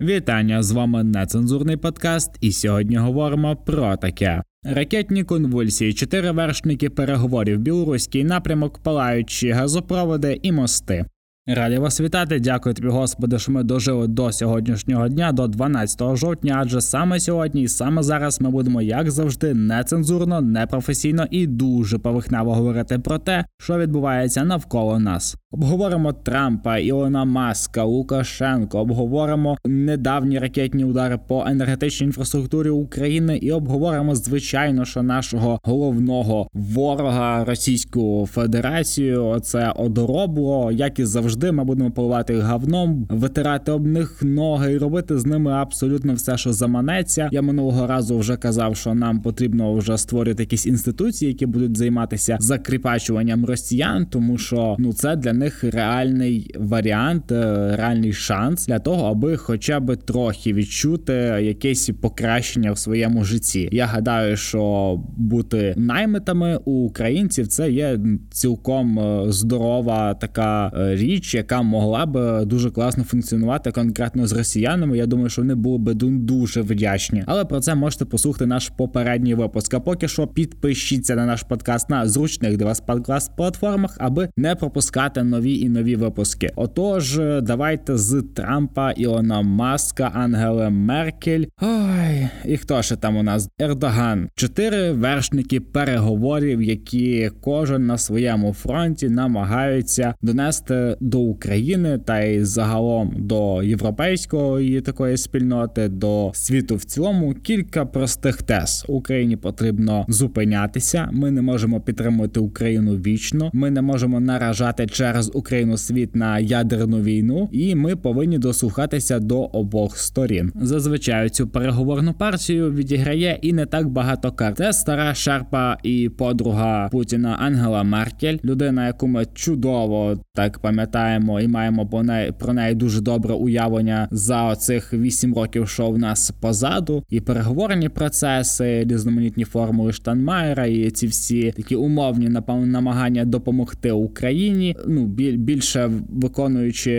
Вітання з вами нецензурний подкаст, і сьогодні говоримо про таке. Ракетні конвульсії, чотири вершники переговорів, білоруський напрямок, палаючі газопроводи і мости. Раді вас вітати. Дякую тобі, Господи, що ми дожили до сьогоднішнього дня, до 12 жовтня. Адже саме сьогодні і саме зараз ми будемо, як завжди, нецензурно, непрофесійно і дуже поверхнево говорити про те, що відбувається навколо нас. Обговоримо Трампа, Ілона Маска, Лукашенко, обговоримо недавні ракетні удари по енергетичній інфраструктурі України і обговоримо, звичайно, що нашого головного ворога Російську Федерацію. Оце одоробло, як і завжди завжди ми будемо поливати говном, витирати об них ноги і робити з ними абсолютно все, що заманеться. Я минулого разу вже казав, що нам потрібно вже створити якісь інституції, які будуть займатися закріпачуванням росіян, тому що ну це для них реальний варіант, е, реальний шанс для того, аби хоча б трохи відчути якесь покращення в своєму житті. Я гадаю, що бути наймитами у українців це є цілком е, здорова така е, річ річ, яка могла б дуже класно функціонувати конкретно з росіянами. Я думаю, що вони були б дуже вдячні. Але про це можете послухати наш попередній випуск. А поки що підпишіться на наш подкаст на зручних для вас подкаст платформах, аби не пропускати нові і нові випуски. Отож, давайте з Трампа, Ілона Маска, Ангели Меркель. Ой, і хто ще там у нас? Ердоган. Чотири вершники переговорів, які кожен на своєму фронті намагаються донести до України та й загалом до європейської такої спільноти, до світу в цілому кілька простих тез Україні потрібно зупинятися. Ми не можемо підтримувати Україну вічно. Ми не можемо наражати через Україну світ на ядерну війну, і ми повинні дослухатися до обох сторін. Зазвичай цю переговорну партію відіграє і не так багато карт. Це стара шарпа і подруга Путіна Ангела Меркель, людина, яку ми чудово так пам'ятаємо пам'ятаємо і маємо про неї про неї дуже добре уявлення за оцих вісім років, що в нас позаду, і переговорні процеси, різноманітні формули Штанмайера, і ці всі такі умовні намагання допомогти Україні. Ну більше виконуючи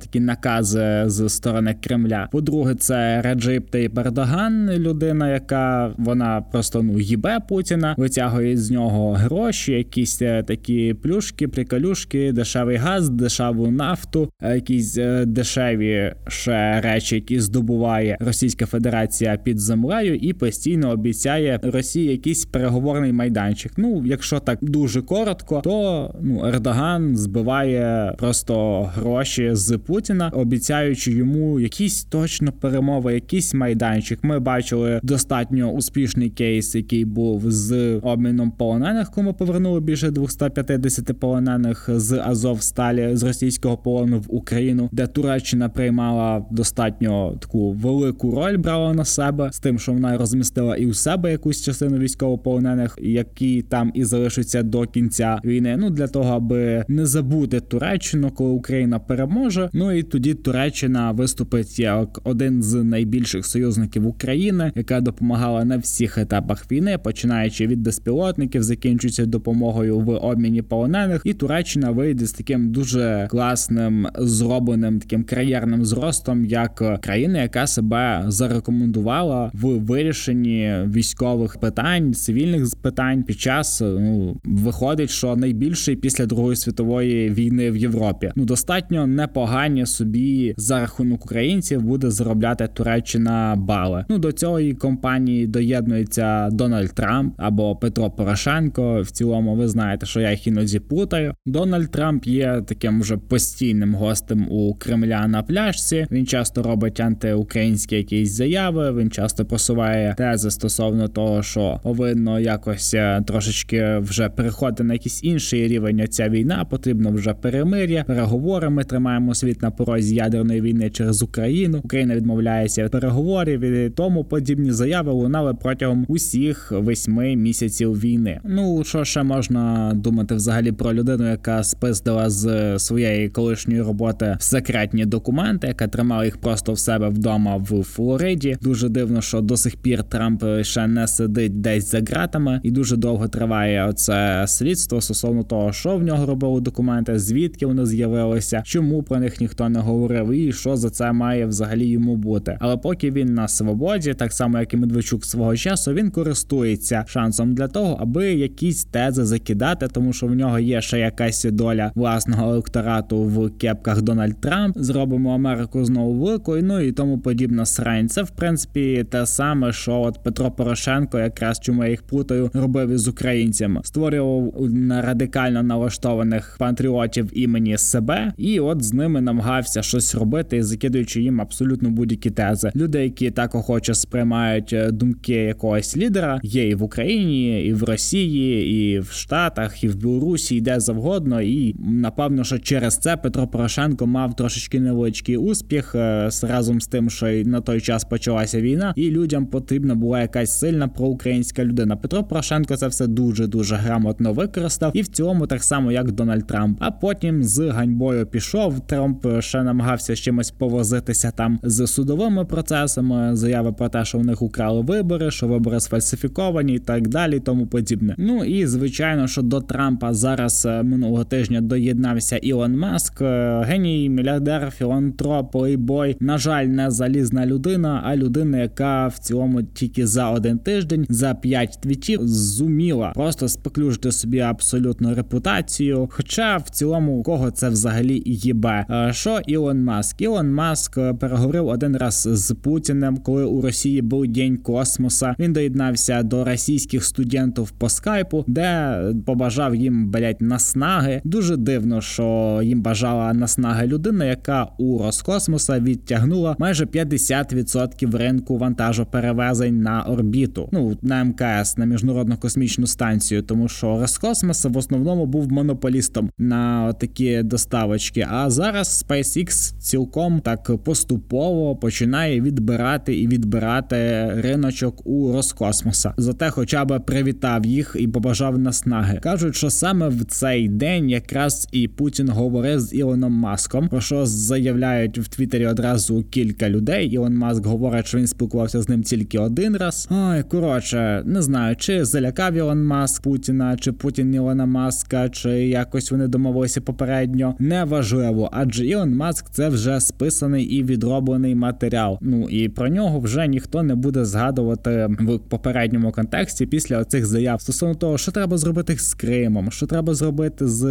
такі накази з сторони Кремля. По-друге, це Реджип Тейп Ердоган, людина, яка вона просто ну їбе Путіна, витягує з нього гроші, якісь е, такі плюшки, приколюшки, дешевий газ, дешевий дешеву нафту, е, якісь е, дешеві ще речі, які здобуває Російська Федерація під землею, і постійно обіцяє Росії якийсь переговорний майданчик. Ну, якщо так дуже коротко, то ну Ердоган збиває просто гроші з Путіна, обіцяючи йому якісь точно перемови, якийсь майданчик. Ми бачили достатньо успішний кейс, який був з обміном полонених, кому повернули більше 250 полонених з Азовсталі з російського полону в Україну, де Туреччина приймала достатньо таку велику роль, брала на себе з тим, що вона розмістила і у себе якусь частину військовополонених, які там і залишаться до кінця війни. Ну для того, аби не забути Туреччину, коли Україна переможе. Ну і тоді Туреччина виступить як один з найбільших союзників України, яка допомагала на всіх етапах війни, починаючи від безпілотників, закінчується допомогою в обміні полонених, і Туреччина вийде з таким дуже класним зробленим таким кар'єрним зростом, як країна, яка себе зарекомендувала в вирішенні військових питань, цивільних питань під час ну виходить, що найбільший після другої світової війни в Європі ну достатньо непогані собі за рахунок українців буде заробляти Туреччина бали. Ну до цієї компанії доєднується Дональд Трамп або Петро Порошенко. В цілому, ви знаєте, що я їх іноді путаю. Дональд Трамп є таким вже вже постійним гостем у Кремля на пляжці. Він часто робить антиукраїнські якісь заяви. Він часто просуває тези стосовно того, що повинно якось е, трошечки вже переходити на якийсь інший рівень. Ця війна потрібно вже перемир'я, переговори. Ми тримаємо світ на порозі ядерної війни через Україну. Україна відмовляється від переговорів і тому подібні заяви лунали протягом усіх восьми місяців війни. Ну що ще можна думати взагалі про людину, яка спиздила з своїх своєї колишньої роботи секретні документи, яка тримала їх просто в себе вдома в Флориді. Дуже дивно, що до сих пір Трамп ще не сидить десь за ґратами, і дуже довго триває оце слідство стосовно того, що в нього робили документи, звідки вони з'явилися, чому про них ніхто не говорив, і що за це має взагалі йому бути. Але поки він на свободі, так само як і Медведчук свого часу, він користується шансом для того, аби якісь тези закидати, тому що в нього є ще якась доля власного електорату в кепках Дональд Трамп. Зробимо Америку знову великою, ну і тому подібна срань. Це в принципі те саме, що от Петро Порошенко, якраз чому я їх плутаю, робив із українцями, створював радикально налаштованих патріотів імені себе, і от з ними намагався щось робити, закидуючи їм абсолютно будь-які тези. Люди, які так охоче сприймають е, думки якогось лідера, є і в Україні, і в Росії, і в Штатах, і в Білорусі, і де завгодно. І напевно, що через це Петро Порошенко мав трошечки невеличкий успіх е, разом з тим, що й на той час почалася війна, і людям потрібна була якась сильна проукраїнська людина. Петро Порошенко це все дуже дуже грамотно використав, і в цілому так само, як Дональд Трамп. А потім з ганьбою пішов. Трамп ще намагався з чимось повозитися там з судовими процесами. Заяви про те, що в них украли вибори, що вибори сфальсифіковані, і так далі, тому подібне. Ну і звичайно, що до Трампа зараз е, минулого тижня доєднався Ілон Маск, е, геній, мільярдер, філантроп, плейбой. На жаль, не залізна людина, а людина, яка в цілому тільки за один тиждень, за п'ять твітів зуміла просто споклюжити собі абсолютну репутацію. Хоча в цілому кого це взагалі їбе. Е, що Ілон Маск? Ілон Маск переговорив один раз з Путіним, коли у Росії був день космоса. Він доєднався до російських студентів по скайпу, де побажав їм блять наснаги. Дуже дивно, що їм бажала наснаги людина, яка у Роскосмоса відтягнула майже 50% ринку вантажоперевезень на орбіту. Ну на МКС на міжнародну космічну станцію, тому що Роскосмос в основному був монополістом на такі доставочки. А зараз SpaceX цілком так поступово починає відбирати і відбирати риночок у Роскосмоса. Зате, хоча б привітав їх і побажав наснаги. кажуть, що саме в цей день якраз і Путін говорив з Ілоном Маском, про що заявляють в Твіттері одразу кілька людей. Ілон Маск говорить, що він спілкувався з ним тільки один раз. Ой, коротше, не знаю, чи залякав Ілон Маск Путіна, чи Путін Ілона Маска, чи якось вони домовилися попередньо. Неважливо, адже Ілон Маск це вже списаний і відроблений матеріал. Ну і про нього вже ніхто не буде згадувати в попередньому контексті після оцих заяв стосовно того, що треба зробити з Кримом, що треба зробити з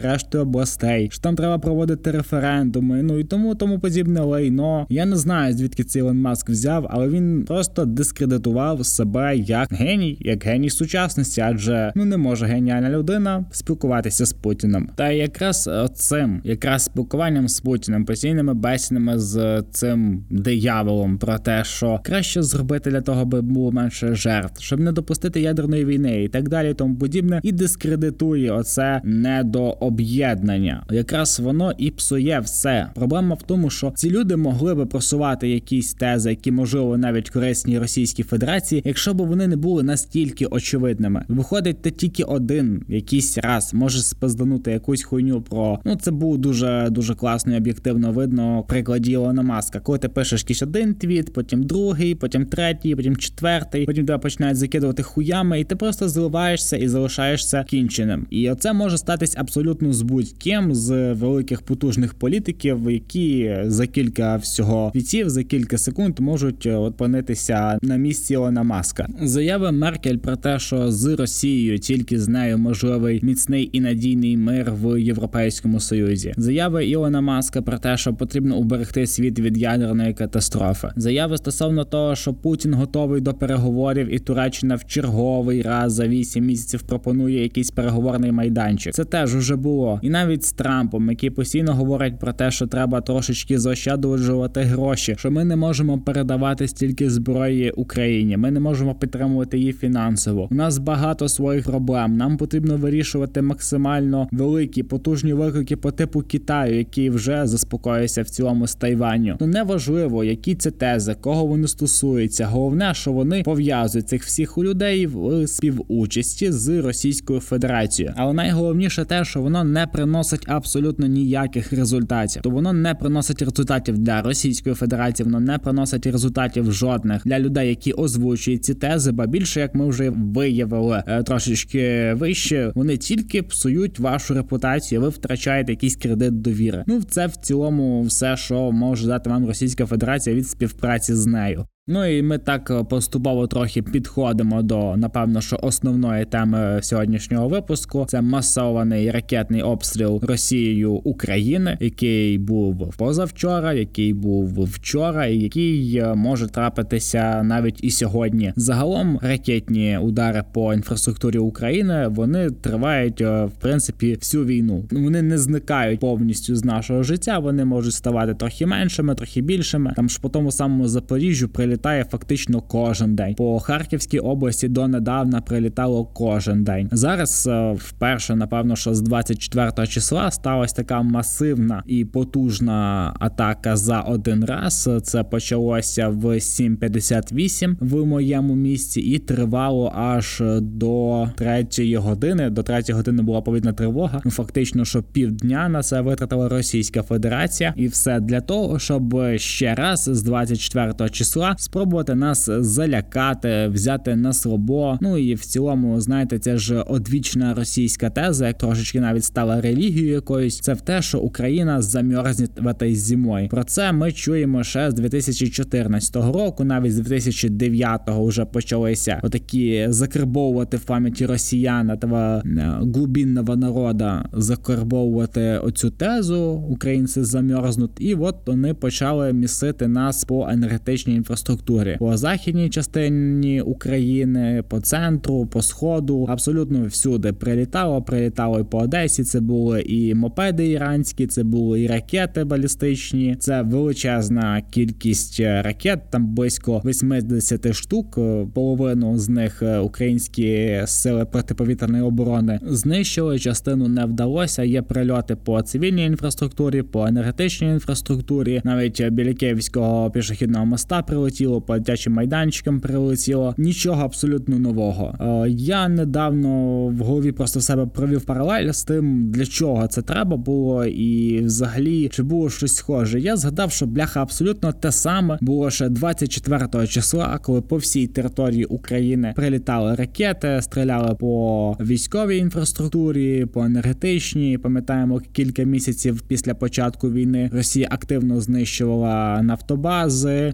рештою областей, що там треба проводити референдуми. Ну і тому тому подібне лайно. Я не знаю звідки цей Ілон Маск взяв, але він просто дискредитував себе як геній, як геній сучасності, адже ну не може геніальна людина спілкуватися з Путіним. Та якраз цим, якраз спілкуванням з Путіним, постійними бесідами з цим дияволом про те, що краще зробити для того, аби було менше жертв, щоб не допустити ядерної війни і так далі, тому подібне, і дискредитує оце недооб'єднання. Якраз воно і псує все. Проблема в тому, що ці люди могли би просувати якісь тези, які можливо навіть корисні Російській Федерації, якщо б вони не були настільки очевидними. Виходить, ти тільки один якийсь раз може спизданути якусь хуйню про ну це був дуже дуже класно і об'єктивно видно прикладі Ілона Маска. Коли ти пишеш якийсь один твіт, потім другий, потім третій, потім четвертий, потім тебе починають закидувати хуями, і ти просто зливаєшся і залишаєшся кінченим. І оце може статись абсолютно з будь-ким з великих потужних політиків, які за кілька всього віців, за кілька секунд можуть е, опинитися на місці Ілона Маска. Заяви Меркель про те, що з Росією тільки з нею можливий міцний і надійний мир в Європейському Союзі. Заяви Ілона Маска про те, що потрібно уберегти світ від ядерної катастрофи. Заяви стосовно того, що Путін готовий до переговорів, і Туреччина в черговий раз за вісім місяців пропонує якийсь переговорний майданчик. Це теж уже було, і навіть Трампом, який постійно говорить про те, що треба трошечки заощаджувати гроші, що ми не можемо передавати стільки зброї Україні. Ми не можемо підтримувати її фінансово. У нас багато своїх проблем. Нам потрібно вирішувати максимально великі потужні виклики по типу Китаю, який вже заспокоїться в цілому з Тайваню. Ну неважливо, які це тези, кого вони стосуються. Головне, що вони пов'язують цих всіх людей в співучасті з Російською Федерацією. Але найголовніше те, що воно не приносить абсолютно ніяких результатів. То воно не приносить результатів для Російської Федерації, воно не приносить результатів жодних для людей, які озвучують ці тези. Ба більше як ми вже виявили е, трошечки вище, вони тільки псують вашу репутацію. Ви втрачаєте якийсь кредит довіри. Ну це в цілому все, що може дати вам Російська Федерація від співпраці з нею. Ну і ми так е, поступово трохи підходимо до напевно, що основної теми сьогоднішнього випуску це масований ракетний обстріл Росією України, який був позавчора, який був вчора, і який е, може трапитися навіть і сьогодні. Загалом ракетні удари по інфраструктурі України вони тривають е, в принципі всю війну. Вони не зникають повністю з нашого життя. Вони можуть ставати трохи меншими, трохи більшими. Там ж по тому самому Запоріжжю прилітає прилітає фактично кожен день. По Харківській області донедавна прилітало кожен день. Зараз е, вперше, напевно, що з 24 числа сталася така масивна і потужна атака за один раз. Це почалося в 7.58 в моєму місці, і тривало аж до третьої години. До третьої години була повідна тривога. Фактично, що півдня на це витратила Російська Федерація, і все для того, щоб ще раз з 24 числа спробувати нас залякати, взяти на слабо. Ну і в цілому, знаєте, це ж одвічна російська теза, як трошечки навіть стала релігією якоюсь. Це в те, що Україна замерзне в этой зимою. Про це ми чуємо ще з 2014 року, навіть з 2009-го вже почалися отакі закарбовувати в пам'яті росіян того е, глубинного народа, закарбовувати оцю тезу. Українці замерзнуть, і от вони почали місити нас по енергетичній інфраструктурі структурі по західній частині України, по центру, по сходу, абсолютно всюди прилітало. Прилітало і по Одесі. Це були і мопеди іранські, це були і ракети балістичні. Це величезна кількість ракет, там близько 80 штук. Половину з них українські сили протиповітряної оборони знищили. Частину не вдалося. Є прильоти по цивільній інфраструктурі, по енергетичній інфраструктурі. Навіть біля Київського пішохідного моста прилетіло по дитячим майданчикам прилетіло. Нічого абсолютно нового. Е, я недавно в голові просто себе провів паралель з тим, для чого це треба було, і взагалі чи було щось схоже. Я згадав, що бляха абсолютно те саме було ще 24 числа, коли по всій території України прилітали ракети, стріляли по військовій інфраструктурі, по енергетичній. Пам'ятаємо, кілька місяців після початку війни Росія активно знищувала нафтобази,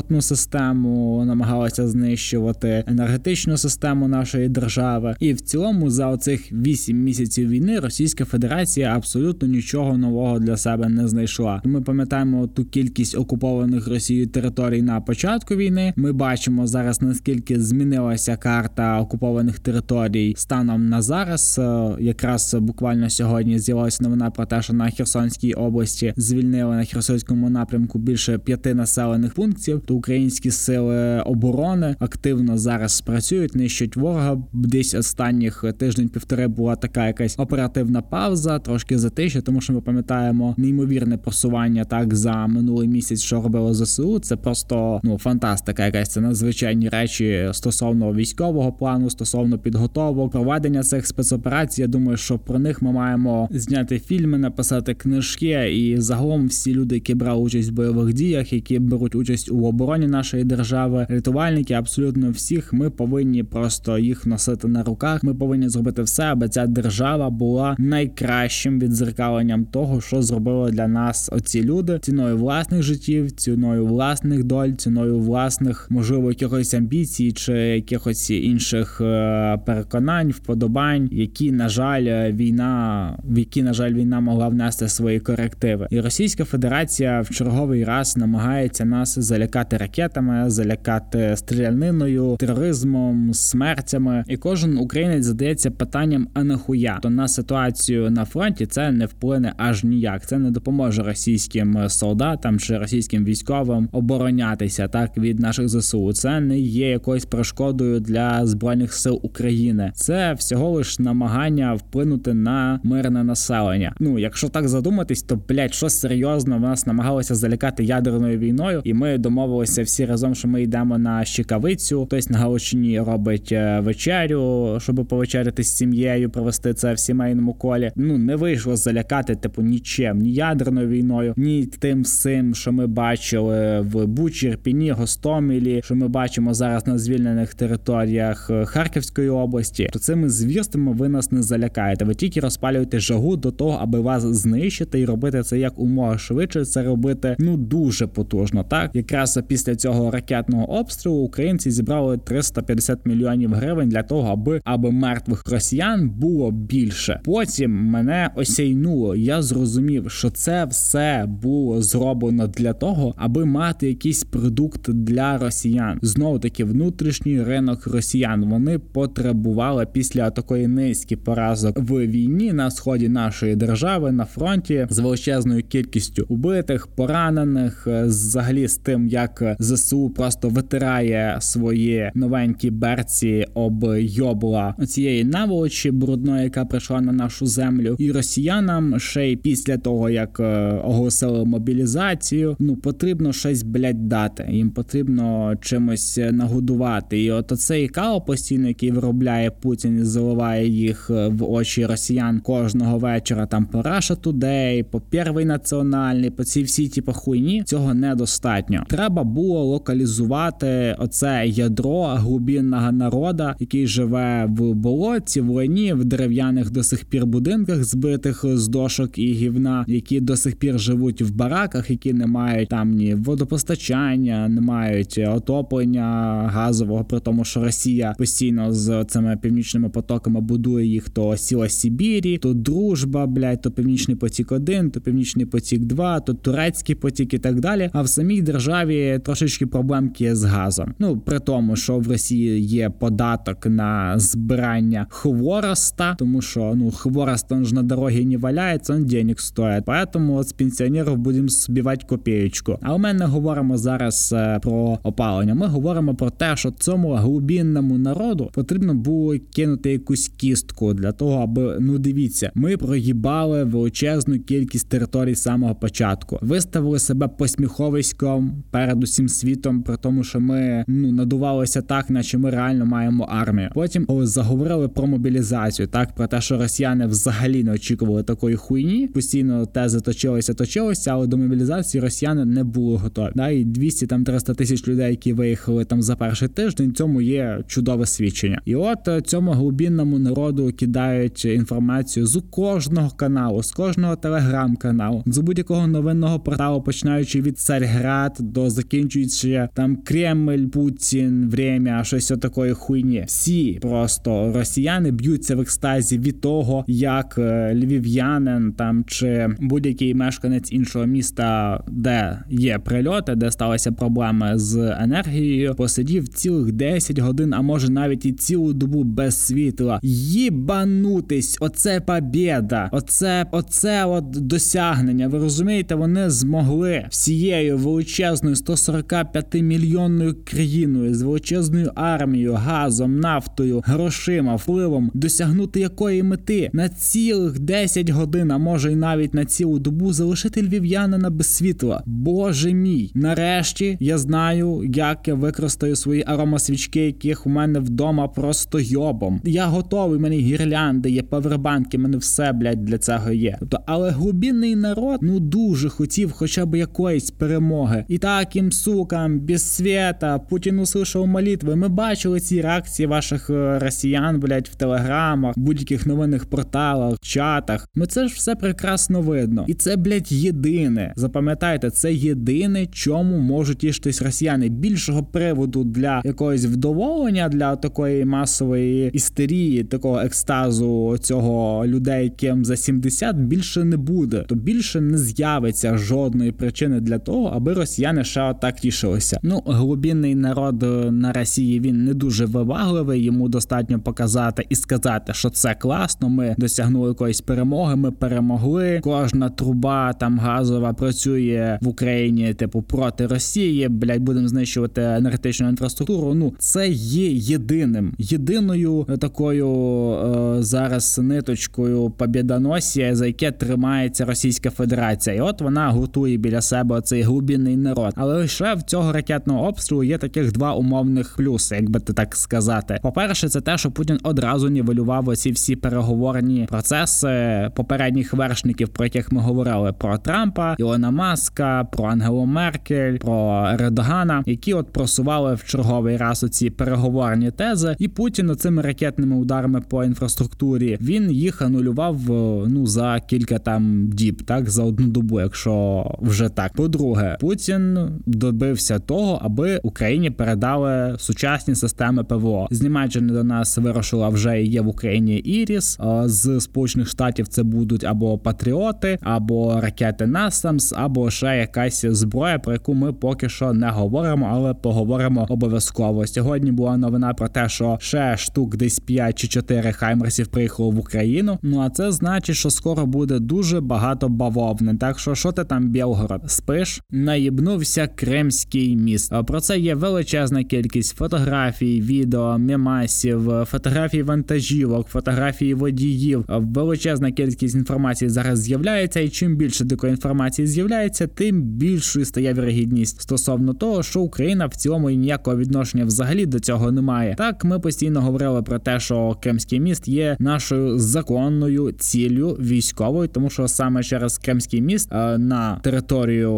газотранспортну систему, намагалася знищувати енергетичну систему нашої держави. І в цілому за оцих вісім місяців війни Російська Федерація абсолютно нічого нового для себе не знайшла. Ми пам'ятаємо ту кількість окупованих Росією територій на початку війни. Ми бачимо зараз наскільки змінилася карта окупованих територій станом на зараз. Е, якраз буквально сьогодні з'явилася новина про те, що на Херсонській області звільнили на Херсонському напрямку більше п'яти населених пунктів. То українські сили оборони активно зараз працюють, нищать ворога. Десь останніх тиждень-півтори була така якась оперативна пауза, трошки затища, тому що ми пам'ятаємо неймовірне просування так за минулий місяць, що робило ЗСУ. Це просто ну фантастика, якась це надзвичайні речі стосовно військового плану, стосовно підготовок, проведення цих спецоперацій. Я думаю, що про них ми маємо зняти фільми, написати книжки, і загалом всі люди, які брали участь в бойових діях, які беруть участь у обороні нашої держави, рятувальники, абсолютно всіх. Ми повинні просто їх носити на руках. Ми повинні зробити все, аби ця держава була найкращим відзеркаленням того, що зробили для нас оці люди ціною власних життів, ціною власних доль, ціною власних, можливо, якихось амбіцій чи якихось інших е, переконань, вподобань, які на жаль війна, в які на жаль війна могла внести свої корективи, і Російська Федерація в черговий раз намагається нас залякати ракетами, залякати стріляниною, тероризмом, смертями. І кожен українець задається питанням: а нахуя? То на ситуацію на фронті це не вплине аж ніяк. Це не допоможе російським солдатам чи російським військовим оборонятися так від наших зсу. Це не є якоюсь перешкодою для збройних сил України. Це всього лиш намагання вплинути на мирне населення. Ну якщо так задуматись, то блять, що серйозно в нас намагалися залякати ядерною війною, і ми домовилися збиралися всі разом, що ми йдемо на щекавицю. Хтось на Галичині робить е, вечерю, щоб повечеряти з сім'єю, провести це в сімейному колі. Ну не вийшло залякати, типу, нічим, ні ядерною війною, ні тим всім, що ми бачили в Бучі, Ірпіні, Гостомілі, що ми бачимо зараз на звільнених територіях е, Харківської області. То цими звірствами ви нас не залякаєте. Ви тільки розпалюєте жагу до того, аби вас знищити і робити це як умога швидше. Це робити ну дуже потужно. Так якраз після цього ракетного обстрілу українці зібрали 350 мільйонів гривень для того, аби аби мертвих росіян було більше. Потім мене осяйнуло. Я зрозумів, що це все було зроблено для того, аби мати якийсь продукт для росіян. Знову таки, внутрішній ринок росіян вони потребували після такої низки поразок в війні на сході нашої держави на фронті з величезною кількістю убитих, поранених, взагалі з тим, як зсу просто витирає свої новенькі берці об йобла цієї наволочі брудної, яка прийшла на нашу землю, і росіянам ще й після того як е, оголосили мобілізацію, ну потрібно щось блядь, дати. Їм потрібно чимось нагодувати. І от оцей кал постійно, який виробляє Путін і заливає їх е, в очі росіян кожного вечора. Там по Russia Today, по Первий національний, по ці всі типу, хуйні цього недостатньо. Треба було локалізувати оце ядро глубінного народа, який живе в болотці, в лані, в дерев'яних до сих пір будинках, збитих з дошок і гівна, які до сих пір живуть в бараках, які не мають там ні водопостачання, не мають отоплення газового, при тому, що Росія постійно з цими північними потоками будує їх то сіла Сибірі, то дружба, блядь, то північний потік 1 то північний потік 2 то турецький потік і так далі. А в самій державі трошечки проблемки з газом. Ну при тому, що в Росії є податок на збирання хвороста, тому що ну хворост он ж на дорогі не валяється, он денег стоїть. Поэтому от з пенсіонерів будемо збивати копієчку. А ми не говоримо зараз е, про опалення. Ми говоримо про те, що цьому глубінному народу потрібно було кинути якусь кістку для того, аби ну дивіться, ми проїбали величезну кількість територій з самого початку, виставили себе посміховиськом перед усім світом, при тому, що ми ну надувалися так, наче ми реально маємо армію. Потім коли заговорили про мобілізацію, так про те, що росіяни взагалі не очікували такої хуйні, постійно тези точилися, точилися, але до мобілізації росіяни не були готові. Да, і 200 там 300 тисяч людей, які виїхали там за перший тиждень. Цьому є чудове свідчення, і от е, цьому глубінному народу кидають інформацію з кожного каналу, з кожного телеграм-каналу, з будь-якого новинного порталу, починаючи від Царьград до закінчуючи там Кремль, Путін, Время, щось такої хуйні. Всі просто росіяни б'ються в екстазі від того, як е, львів'янин там чи будь-який мешканець іншого міста, де є прильоти, де сталися проблеми з енергією, посидів цілих 10 годин, а може навіть і цілу добу без світла. Їбанутись, оце побєда, оце, оце от досягнення. Ви розумієте, вони змогли всією величезною 140 45-мільйонною країною з величезною армією, газом, нафтою, грошима, впливом досягнути якої мети на цілих 10 годин, а може й навіть на цілу добу залишити львів'янина без світла. Боже мій! Нарешті я знаю, як я використаю свої аромасвічки, яких у мене вдома просто йобом. Я готовий. мені гірлянди, є павербанки, мене все блядь, для цього є. Тобто, але глубінний народ ну дуже хотів, хоча б якоїсь перемоги, і так їм таким сукам без света Путін услышав молитви. Ми бачили ці реакції ваших е, росіян, блядь, в телеграмах, будь-яких новинних порталах, чатах. Ми це ж все прекрасно видно. І це, блядь, єдине. Запам'ятайте, це єдине, чому можуть тішитись росіяни. Більшого приводу для якогось вдоволення, для такої масової істерії, такого екстазу цього людей, яким за 70, більше не буде. То більше не з'явиться жодної причини для того, аби росіяни ще отак тішилися. Ну, глубинний народ на Росії він не дуже вивагливий. Йому достатньо показати і сказати, що це класно. Ми досягнули якоїсь перемоги. Ми перемогли. Кожна труба там газова працює в Україні, типу проти Росії. Блять, будемо знищувати енергетичну інфраструктуру. Ну це є єдиним, єдиною такою е, зараз ниточкою побєдоносія, за яке тримається Російська Федерація, і от вона готує біля себе цей глибинний народ. Але лише в цього ракетного обстрілу є таких два умовних плюси, як би ти так сказати. По перше, це те, що Путін одразу нівелював оці всі переговорні процеси попередніх вершників, про яких ми говорили: про Трампа, Ілона Маска, про Ангелу Меркель, про Ердогана, які от просували в черговий раз оці переговорні тези, і Путін цими ракетними ударами по інфраструктурі він їх анулював е, ну за кілька там діб, так за одну добу, якщо вже так. По-друге, Путін добився того, аби Україні передали сучасні системи ПВО. З Німеччини до нас вирушила вже є в Україні Іріс з Сполучених Штатів. Це будуть або Патріоти, або ракети Насамс, або ще якась зброя, про яку ми поки що не говоримо, але поговоримо обов'язково. Сьогодні була новина про те, що ще штук десь 5 чи 4 хаймерсів приїхало в Україну. Ну а це значить, що скоро буде дуже багато бавовни. Так що що ти там, Білгород, спиш? Наїбнувся Кримський міст. Про це є величезна кількість фотографій, відео, мемасів, фотографій вантажівок, фотографій водіїв. Величезна кількість інформації зараз з'являється, і чим більше такої інформації з'являється, тим більшою стає вірогідність стосовно того, що Україна в цілому і ніякого відношення взагалі до цього немає. Так ми постійно говорили про те, що Кримський міст є нашою законною ціллю військовою, тому що саме через Кримський міст е, на територію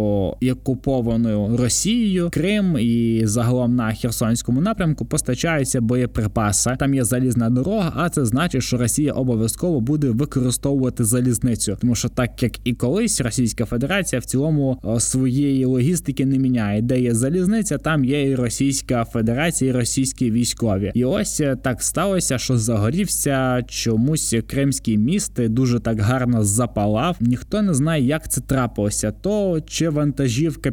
окупованою Росією Крим і загалом на Херсонському напрямку постачаються боєприпаси. Там є залізна дорога, а це значить, що Росія обов'язково буде використовувати залізницю, тому що так як і колись Російська Федерація в цілому е, своєї логістики не міняє, де є залізниця, там є і Російська Федерація, і російські військові. І ось е, так сталося, що загорівся чомусь Кримський міст дуже так гарно запалав. Ніхто не знає, як це трапилося. То чи вантажівка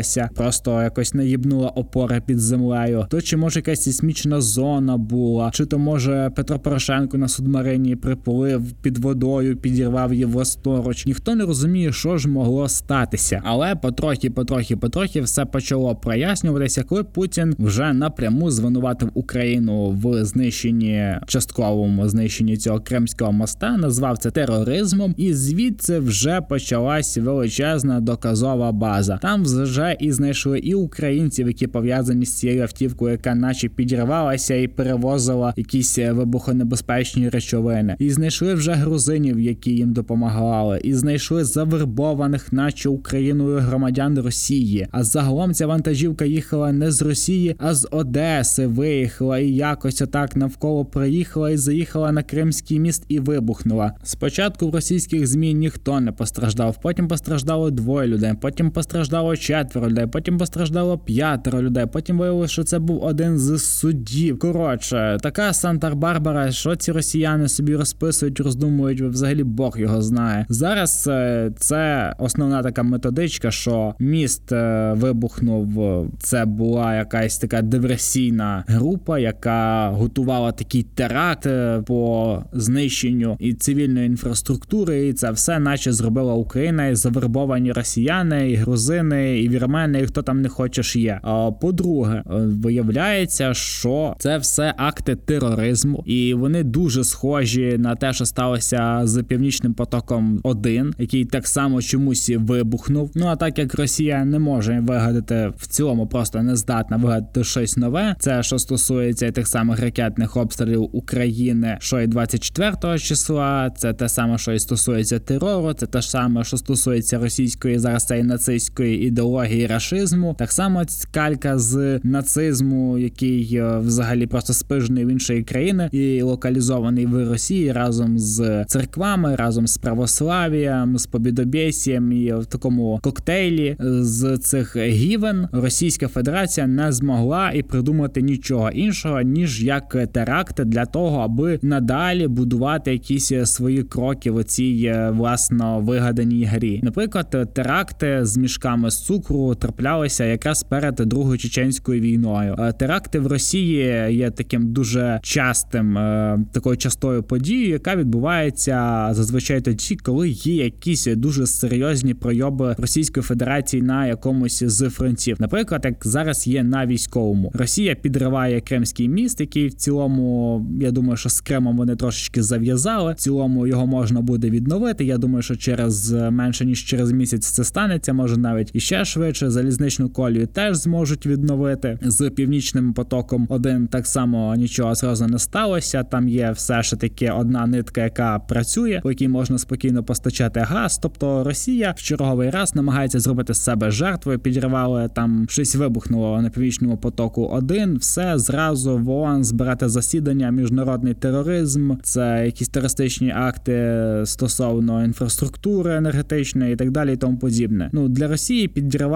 підірвалася, просто якось наїбнула опора під землею, то чи може якась сейсмічна зона була, чи то може Петро Порошенко на судмарині приплив під водою, підірвав її власноруч. Ніхто не розуміє, що ж могло статися, але потрохи, потрохи, потрохи все почало прояснюватися, коли Путін вже напряму звинуватив Україну в знищенні частковому знищенні цього кримського моста, назвав це тероризмом, і звідси вже почалась величезна доказова база. Там вже і знайшли і українців, які пов'язані з цією автівкою, яка наче підірвалася і перевозила якісь вибухонебезпечні речовини. І знайшли вже грузинів, які їм допомагали, і знайшли завербованих, наче Україною громадян Росії. А загалом ця вантажівка їхала не з Росії, а з Одеси. Виїхала і якось отак навколо проїхала і заїхала на Кримський міст і вибухнула. Спочатку в російських змі ніхто не постраждав, потім постраждало двоє людей, потім постраждало четверо людей, потім постраждало п'ятеро людей. Потім виявилося, що це був один з суддів. Коротше, така Санта-Барбара, що ці росіяни собі розписують, роздумують, взагалі Бог його знає. Зараз е, це основна така методичка, що міст е, вибухнув. Це була якась така диверсійна група, яка готувала такий теракт е, по знищенню і цивільної інфраструктури. І це все, наче зробила Україна, і завербовані росіяни, і грузини, і вірмени, і хто там не хочеш є. А по-друге, виявляється, що це все акти тероризму, і вони дуже схожі на те, що сталося з північним потоком 1 який так само чомусь вибухнув. Ну а так як Росія не може вигадати в цілому, просто не здатна вигадати щось нове. Це що стосується тих самих ракетних обстрілів України, що і 24 числа. Це те саме, що і стосується терору. Це те саме, що стосується російської зараз цієї нацистської ідеології рашизму. Так само калька з нацизму, який е, взагалі просто спижений в іншої країни і локалізований в Росії разом з церквами, разом з православієм, з побідобєсієм і в такому коктейлі з цих гівен Російська Федерація не змогла і придумати нічого іншого ніж як теракти для того, аби надалі будувати якісь свої кроки в цій е, власно вигаданій грі. Наприклад, теракти з мішками з цукру траплялися якраз перед другою чеченською війною. Е, теракти в Росії є таким дуже частим е, такою частою подією, яка відбувається зазвичай тоді, коли є якісь дуже серйозні пройоби Російської Федерації на якомусь з фронтів. Наприклад, як зараз є на військовому, Росія підриває Кримський міст, який в цілому я думаю, що з Кримом вони трошечки зав'язали. В цілому його можна буде відновити. Я думаю, що через менше ніж через місяць це станеться, може навіть іще швидше швидше залізничну колію теж зможуть відновити з північним потоком. Один так само нічого зразу не сталося. Там є все ж таки одна нитка, яка працює, по якій можна спокійно постачати газ. Тобто Росія в черговий раз намагається зробити з себе жертвою, підривали там щось вибухнуло на північному потоку. Один все зразу в ООН збирати засідання, міжнародний тероризм, це якісь терористичні акти стосовно інфраструктури енергетичної і так далі, і тому подібне. Ну для Росії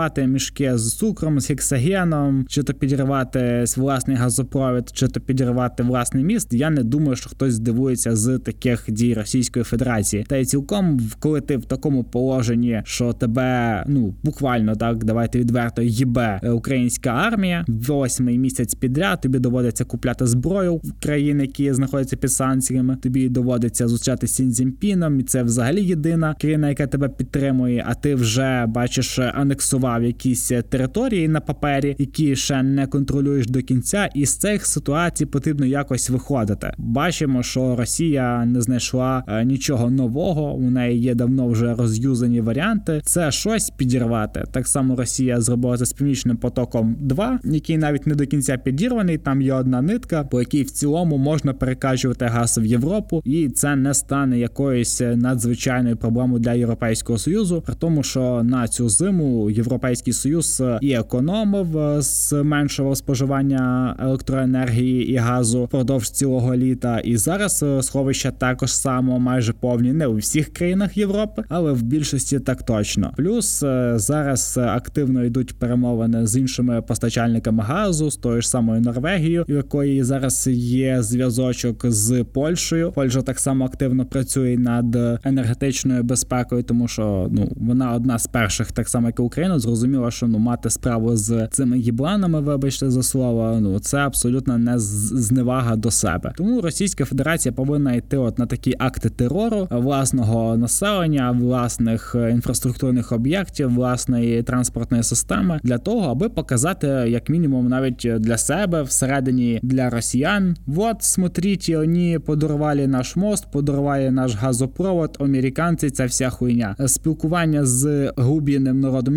підривати мішки з цукром, з гексагеном, чи то підривати власний газопровід, чи то підривати власний міст. Я не думаю, що хтось здивується з таких дій Російської Федерації. Та й цілком, коли ти в такому положенні, що тебе ну буквально так, давайте відверто їбе українська армія восьмий місяць підряд. Тобі доводиться купляти зброю в країн, які знаходяться під санкціями. Тобі доводиться зустрічати Сін Цзіньпіном, і це взагалі єдина країна, яка тебе підтримує. А ти вже бачиш, анексував якісь території на папері, які ще не контролюєш до кінця. І з цих ситуацій потрібно якось виходити. Бачимо, що Росія не знайшла е, нічого нового. У неї є давно вже роз'юзані варіанти. Це щось підірвати. Так само Росія зробила це з північним потоком, 2 який навіть не до кінця підірваний. Там є одна нитка, по якій в цілому можна перекачувати газ в Європу, і це не стане якоюсь надзвичайною проблемою для європейського союзу. При тому, що на цю зиму європейський союз і економив, зменшував споживання електроенергії і газу впродовж цілого літа. І зараз сховища також само майже повні не у всіх країнах Європи, але в більшості так точно. Плюс е, зараз активно йдуть перемовини з іншими постачальниками газу, з тою ж самою Норвегією, у якої зараз є зв'язочок з Польщею. Польща так само активно працює над енергетичною безпекою, тому що ну вона одна з перших, так само як і Україна, зрозуміла, що ну мати справу з цими гібланами, вибачте за слово, ну це абсолютно не зневага до себе. Тому Російська Федерація повинна йти от на такі акти терору власного населення, власних інфраструктурних об'єктів, власної транспортної системи для того, аби показати як мінімум навіть для себе всередині для росіян. Вот смотрите, вони подарували наш мост, подарували наш газопровод. Американці ця вся хуйня. Спілкування з глубінним народом в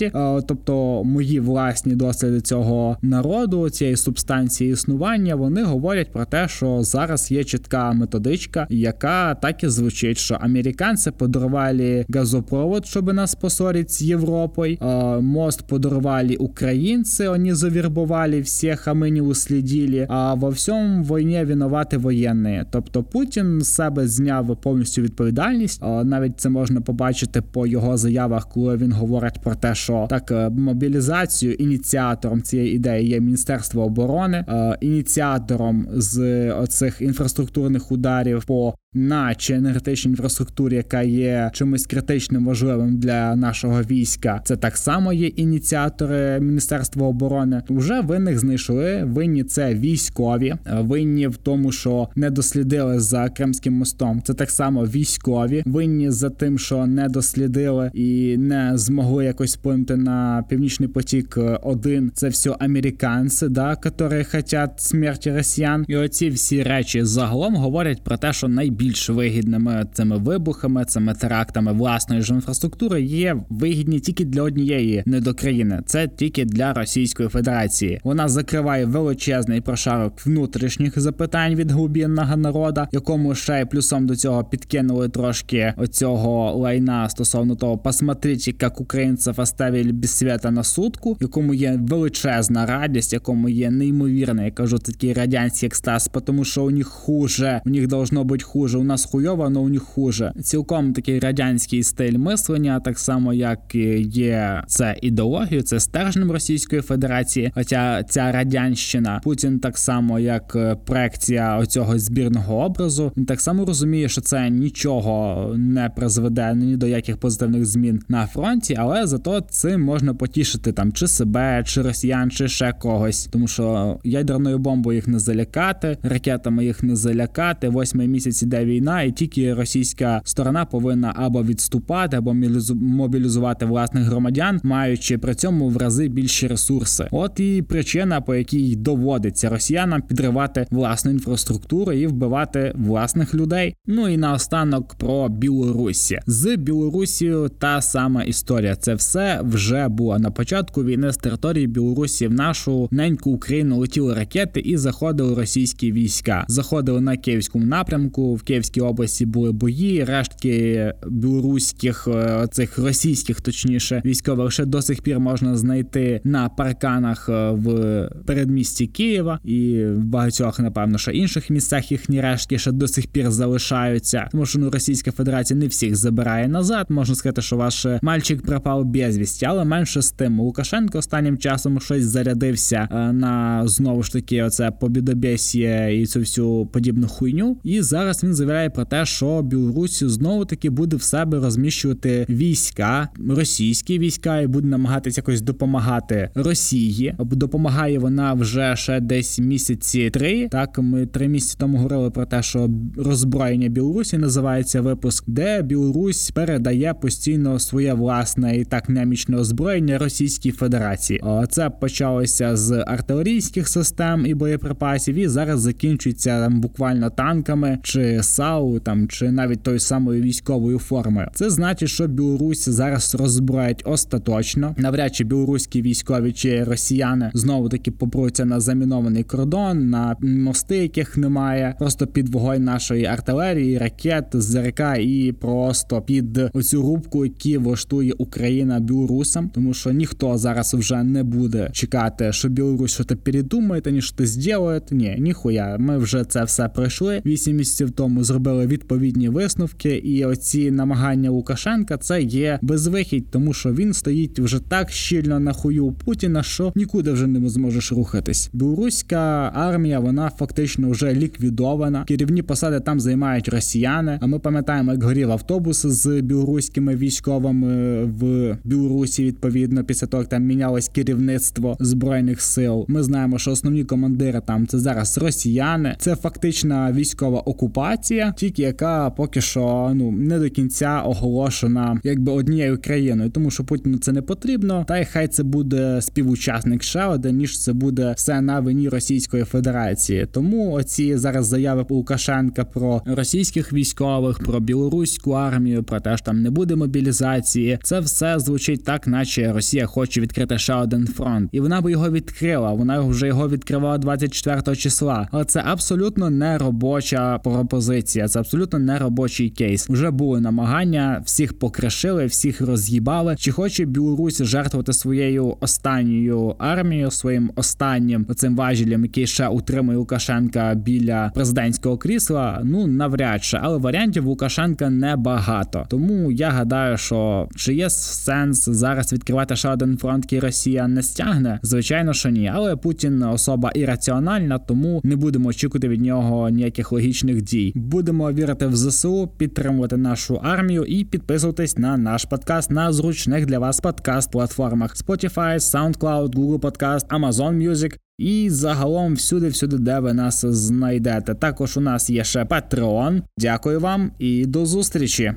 інтернеті, тобто мої власні досліди цього народу, цієї субстанції існування, вони говорять про те, що зараз є чітка методичка, яка так і звучить, що американці подарували газопровод, щоб нас посорити з Європою. Мост подарували українці, вони завербували всіх, а ми не услідили. А во всьому війні винувати воєнні. Тобто Путін з себе зняв повністю відповідальність. Навіть це можна побачити по його заявах, коли він говорить про те, що так е, мобілізацію ініціатором цієї ідеї є Міністерство оборони, е, ініціатором з оцих інфраструктурних ударів по наче енергетичній інфраструктурі, яка є чимось критичним важливим для нашого війська. Це так само є ініціатори Міністерства оборони. Вже винних знайшли. Винні це військові, винні в тому, що не дослідили за Кримським мостом. Це так само військові, винні за тим, що не дослідили і не змогли якось вплинути на північний потік. Один це все американці, да, які хочуть смерті росіян. І оці всі речі загалом говорять про те, що найбільше більш вигідними цими вибухами, цими терактами власної ж інфраструктури є вигідні тільки для однієї недокраїни. Це тільки для Російської Федерації. Вона закриває величезний прошарок внутрішніх запитань від глубінного народа, якому ще й плюсом до цього підкинули трошки оцього лайна стосовно того, посмотрите, як українців оставили без свята на сутку, якому є величезна радість, якому є неймовірний, я кажу, такий радянський екстаз, тому що у них хуже, у них должно бути хуже хуже, у нас хуйово, але у них хуже. Цілком такий радянський стиль мислення, так само як є це ідеологію, це стержнем Російської Федерації. Хоча ця радянщина Путін так само, як е, проекція оцього збірного образу, він так само розуміє, що це нічого не призведе ні до яких позитивних змін на фронті, але зато цим можна потішити там чи себе, чи росіян, чи ще когось, тому що ядерною бомбою їх не залякати, ракетами їх не залякати. Восьмий місяць іде війна, і тільки російська сторона повинна або відступати, або мобілізувати власних громадян, маючи при цьому в рази більші ресурси. От і причина, по якій доводиться росіянам підривати власну інфраструктуру і вбивати власних людей. Ну і наостанок про Білорусі з Білорусією та сама історія. Це все вже було на початку війни з території Білорусі в нашу неньку Україну летіли ракети і заходили російські війська. Заходили на київському напрямку. В Київській області були бої. Рештки білоруських е, цих російських, точніше, військових ще до сих пір можна знайти на парканах е, в передмісті Києва і в багатьох, напевно, ще інших місцях їхні рештки ще до сих пір залишаються. Тому що ну Російська Федерація не всіх забирає назад. Можна сказати, що ваш мальчик пропав безвісті, але менше з тим Лукашенко останнім часом щось зарядився е, на знову ж таки оце побідобєсія і цю всю подібну хуйню. І зараз він заявляє про те, що Білорусь знову таки буде в себе розміщувати війська, російські війська, і буде намагатися якось допомагати Росії. Допомагає вона вже ще десь місяці три. Так ми три місяці тому говорили про те, що роззброєння Білорусі називається випуск, де Білорусь передає постійно своє власне і так немічне озброєння Російській Федерації. Це почалося з артилерійських систем і боєприпасів, і зараз закінчується там буквально танками чи САУ, там чи навіть тою самою військовою формою. Це значить, що Білорусь зараз роззброять остаточно. Навряд чи білоруські військові чи росіяни знову таки попруться на замінований кордон, на мости, яких немає, просто під вогонь нашої артилерії, ракет, ЗРК і просто під оцю рубку, які влаштує Україна білорусам, тому що ніхто зараз вже не буде чекати, що Білорусь щось передумає, ні що зробить. Ні, ніхуя. Ми вже це все пройшли. Вісім місяців тому зробили відповідні висновки, і оці намагання Лукашенка це є безвихідь, тому що він стоїть вже так щільно на хую Путіна, що нікуди вже не зможеш рухатись. Білоруська армія вона фактично вже ліквідована. Керівні посади там займають росіяни. А ми пам'ятаємо, як горів автобус з білоруськими військовими в Білорусі. Відповідно, після того як там мінялось керівництво збройних сил. Ми знаємо, що основні командири там це зараз росіяни. Це фактична військова окупація, тільки яка поки що ну не до кінця оголошена, якби однією країною, тому що Путіну це не потрібно. Та й хай це буде співучасник ще один, ніж це буде все на вині Російської Федерації. Тому оці зараз заяви Лукашенка про російських військових, про білоруську армію, про те, що там не буде мобілізації. Це все звучить так, наче Росія хоче відкрити ще один фронт, і вона би його відкрила. Вона вже його відкривала 24 числа. Але це абсолютно не робоча пропозиція. Це абсолютно не робочий кейс. Вже були намагання, всіх покришили, всіх роз'їбали. Чи хоче Білорусь жертвувати своєю останньою армією, своїм останнім цим важелем, який ще утримує Лукашенка біля президентського крісла? Ну навряд чи, але варіантів Лукашенка небагато. Тому я гадаю, що чи є сенс зараз відкривати ще один фронт, який Росія не стягне? Звичайно, що ні. Але Путін особа ірраціональна, тому не будемо очікувати від нього ніяких логічних дій. Будемо вірити в ЗСУ, підтримувати нашу армію і підписуватись на наш подкаст на зручних для вас подкаст-платформах Spotify, SoundCloud, Google Podcast, Amazon Music. І загалом всюди, всюди, де ви нас знайдете. Також у нас є ще Patreon. Дякую вам і до зустрічі.